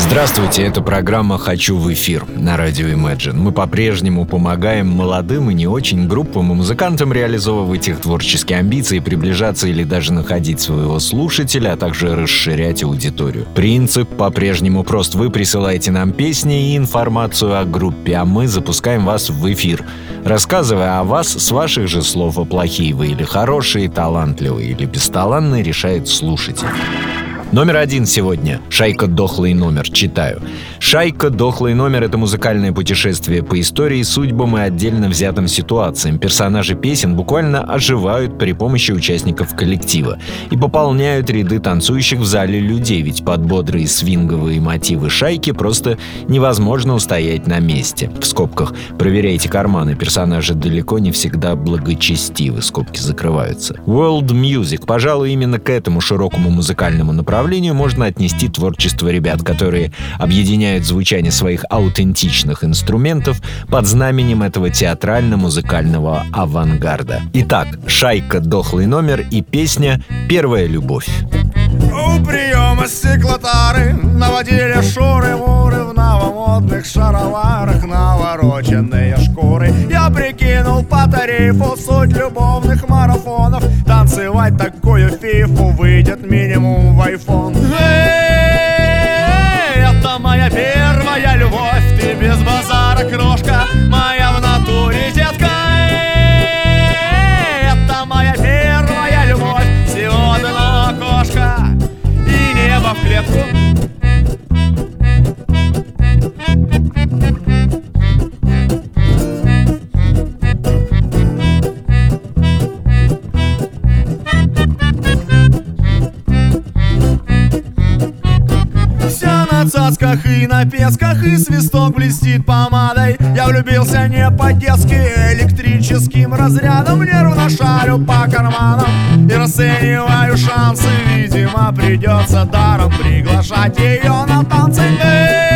Здравствуйте, это программа «Хочу в эфир» на радио Imagine. Мы по-прежнему помогаем молодым и не очень группам и музыкантам реализовывать их творческие амбиции, приближаться или даже находить своего слушателя, а также расширять аудиторию. Принцип по-прежнему прост. Вы присылаете нам песни и информацию о группе, а мы запускаем вас в эфир, рассказывая о вас с ваших же слов, а плохие вы или хорошие, талантливые или бесталанные, решает слушатель. Номер один сегодня. Шайка «Дохлый номер». Читаю. «Шайка «Дохлый номер» — это музыкальное путешествие по истории, судьбам и отдельно взятым ситуациям. Персонажи песен буквально оживают при помощи участников коллектива и пополняют ряды танцующих в зале людей, ведь под бодрые свинговые мотивы «Шайки» просто невозможно устоять на месте. В скобках «Проверяйте карманы». Персонажи далеко не всегда благочестивы. Скобки закрываются. World Music. Пожалуй, именно к этому широкому музыкальному направлению направлению можно отнести творчество ребят, которые объединяют звучание своих аутентичных инструментов под знаменем этого театрально-музыкального авангарда. Итак, «Шайка. Дохлый номер» и песня «Первая любовь». У приема стеклотары наводили шуры муры в новомодных шароварах навороченные шкуры. Я прикинул по тарифу суть марафонов. Танцевать такую фифу выйдет минимум в айфон. Эй, И свисток блестит помадой. Я влюбился не по-детски Электрическим разрядом. Нервно шарю по карманам И расцениваю шансы. Видимо придется даром Приглашать ее на танцы. Эй,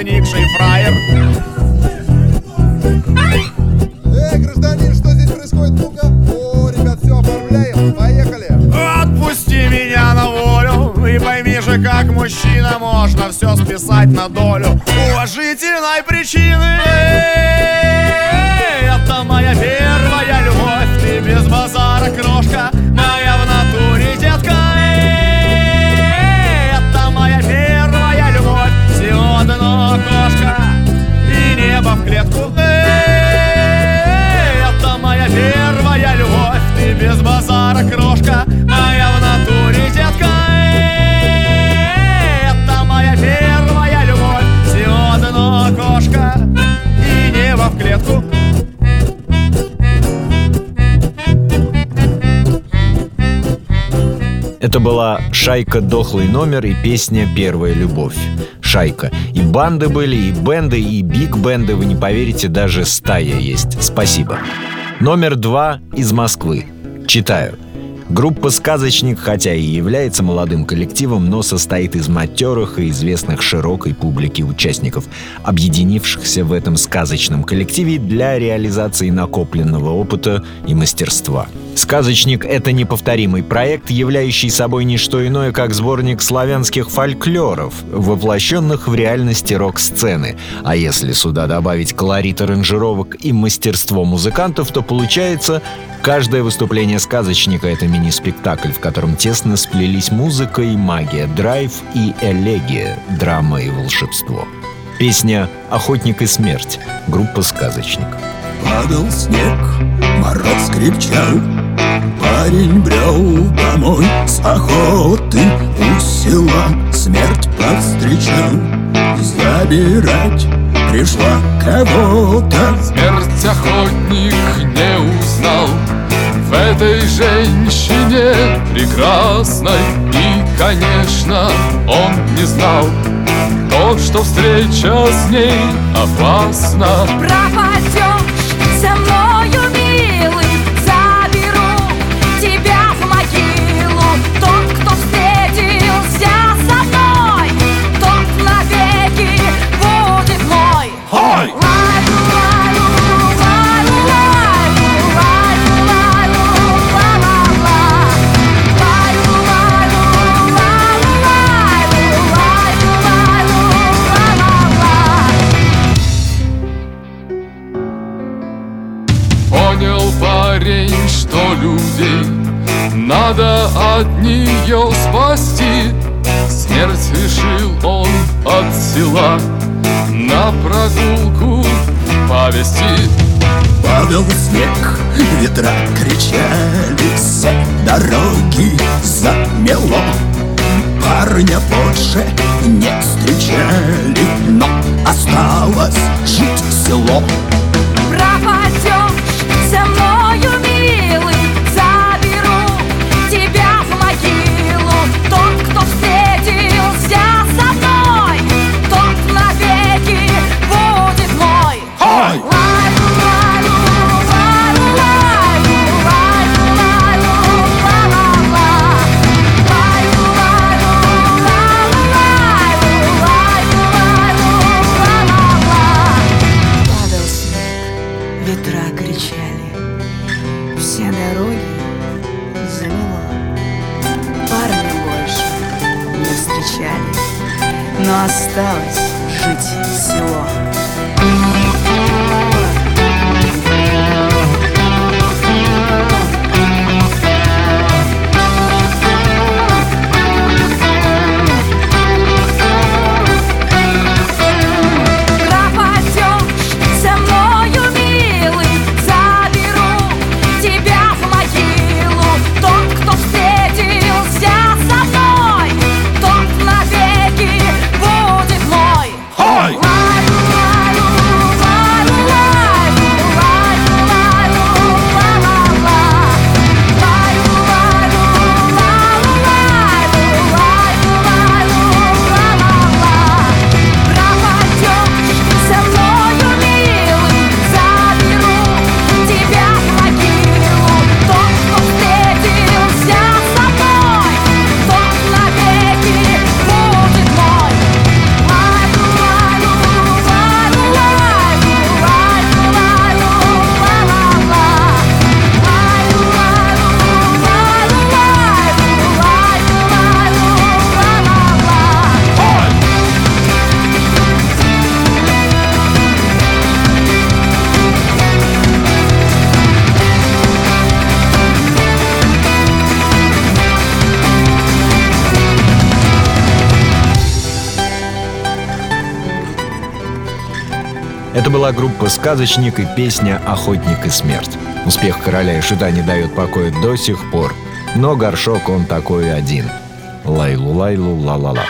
возникший фраер Эй, гражданин, что здесь происходит? Ну-ка. О, ребят, все оформляем. Поехали. Отпусти меня на волю И пойми же, как мужчина можно все списать на долю Уважительной причины Это была «Шайка. Дохлый номер» и песня «Первая любовь». «Шайка». И банды были, и бенды, и биг-бенды, вы не поверите, даже стая есть. Спасибо. Номер два из Москвы. Читаю. Группа «Сказочник», хотя и является молодым коллективом, но состоит из матерых и известных широкой публике участников, объединившихся в этом сказочном коллективе для реализации накопленного опыта и мастерства. «Сказочник» — это неповторимый проект, являющий собой не что иное, как сборник славянских фольклоров, воплощенных в реальности рок-сцены. А если сюда добавить колорит аранжировок и мастерство музыкантов, то получается Каждое выступление сказочника — это мини-спектакль, в котором тесно сплелись музыка и магия, драйв и элегия, драма и волшебство. Песня «Охотник и смерть» группа «Сказочник». Падал снег мороз крепчал Парень брел домой с охоты У села смерть повстречал Забирать пришла кого-то Смерть охотник не узнал В этой женщине прекрасной. И, конечно, он не знал То, что встреча с ней опасна. Пропадешь со мною, парень, что людей Надо от нее спасти. Смерть решил он от села На прогулку повести Падал снег, ветра кричали Все дороги замело. Парня больше не встречали Но осталось жить село Это была группа «Сказочник» и песня «Охотник и смерть». Успех короля и шута не дает покоя до сих пор. Но горшок он такой один. Лайлу-лайлу, ла-ла-ла.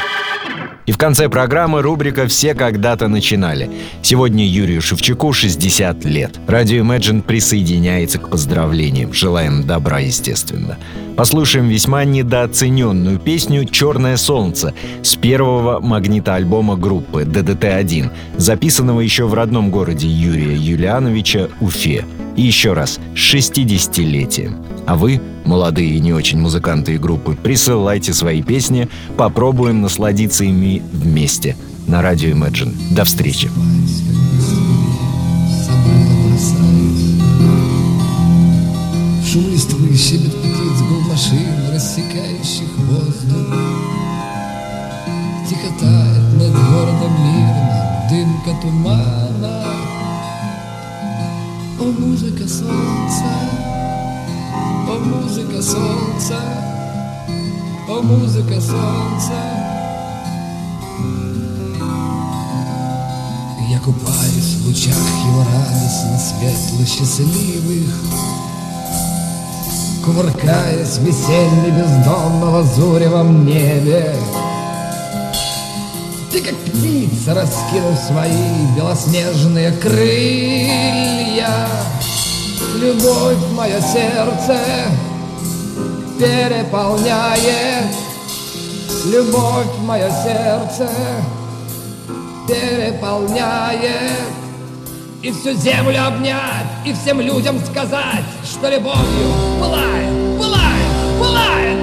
И в конце программы рубрика «Все когда-то начинали». Сегодня Юрию Шевчуку 60 лет. Радио Imagine присоединяется к поздравлениям. Желаем добра, естественно. Послушаем весьма недооцененную песню «Черное солнце» с первого магнитоальбома группы «ДДТ-1», записанного еще в родном городе Юрия Юлиановича Уфе. И еще раз, с 60-летием. А вы, молодые и не очень музыканты и группы, присылайте свои песни, попробуем насладиться ими вместе. На радио Imagine. До встречи. Тумана. О, музыка солнца, о, музыка солнца, о, музыка солнца. Я купаюсь в лучах его радостно светло счастливых, Кувыркаясь в веселье бездонного зуревом небе. Ты как птица, раскинув свои белоснежные крылья, любовь мое сердце переполняет, любовь мое сердце переполняет. И всю землю обнять, и всем людям сказать, что любовью пылает, пылает, пылает.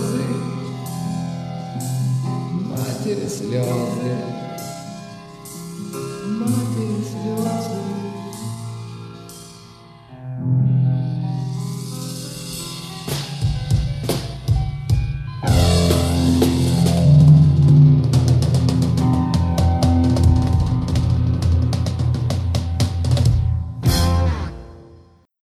слезы, матери слезы.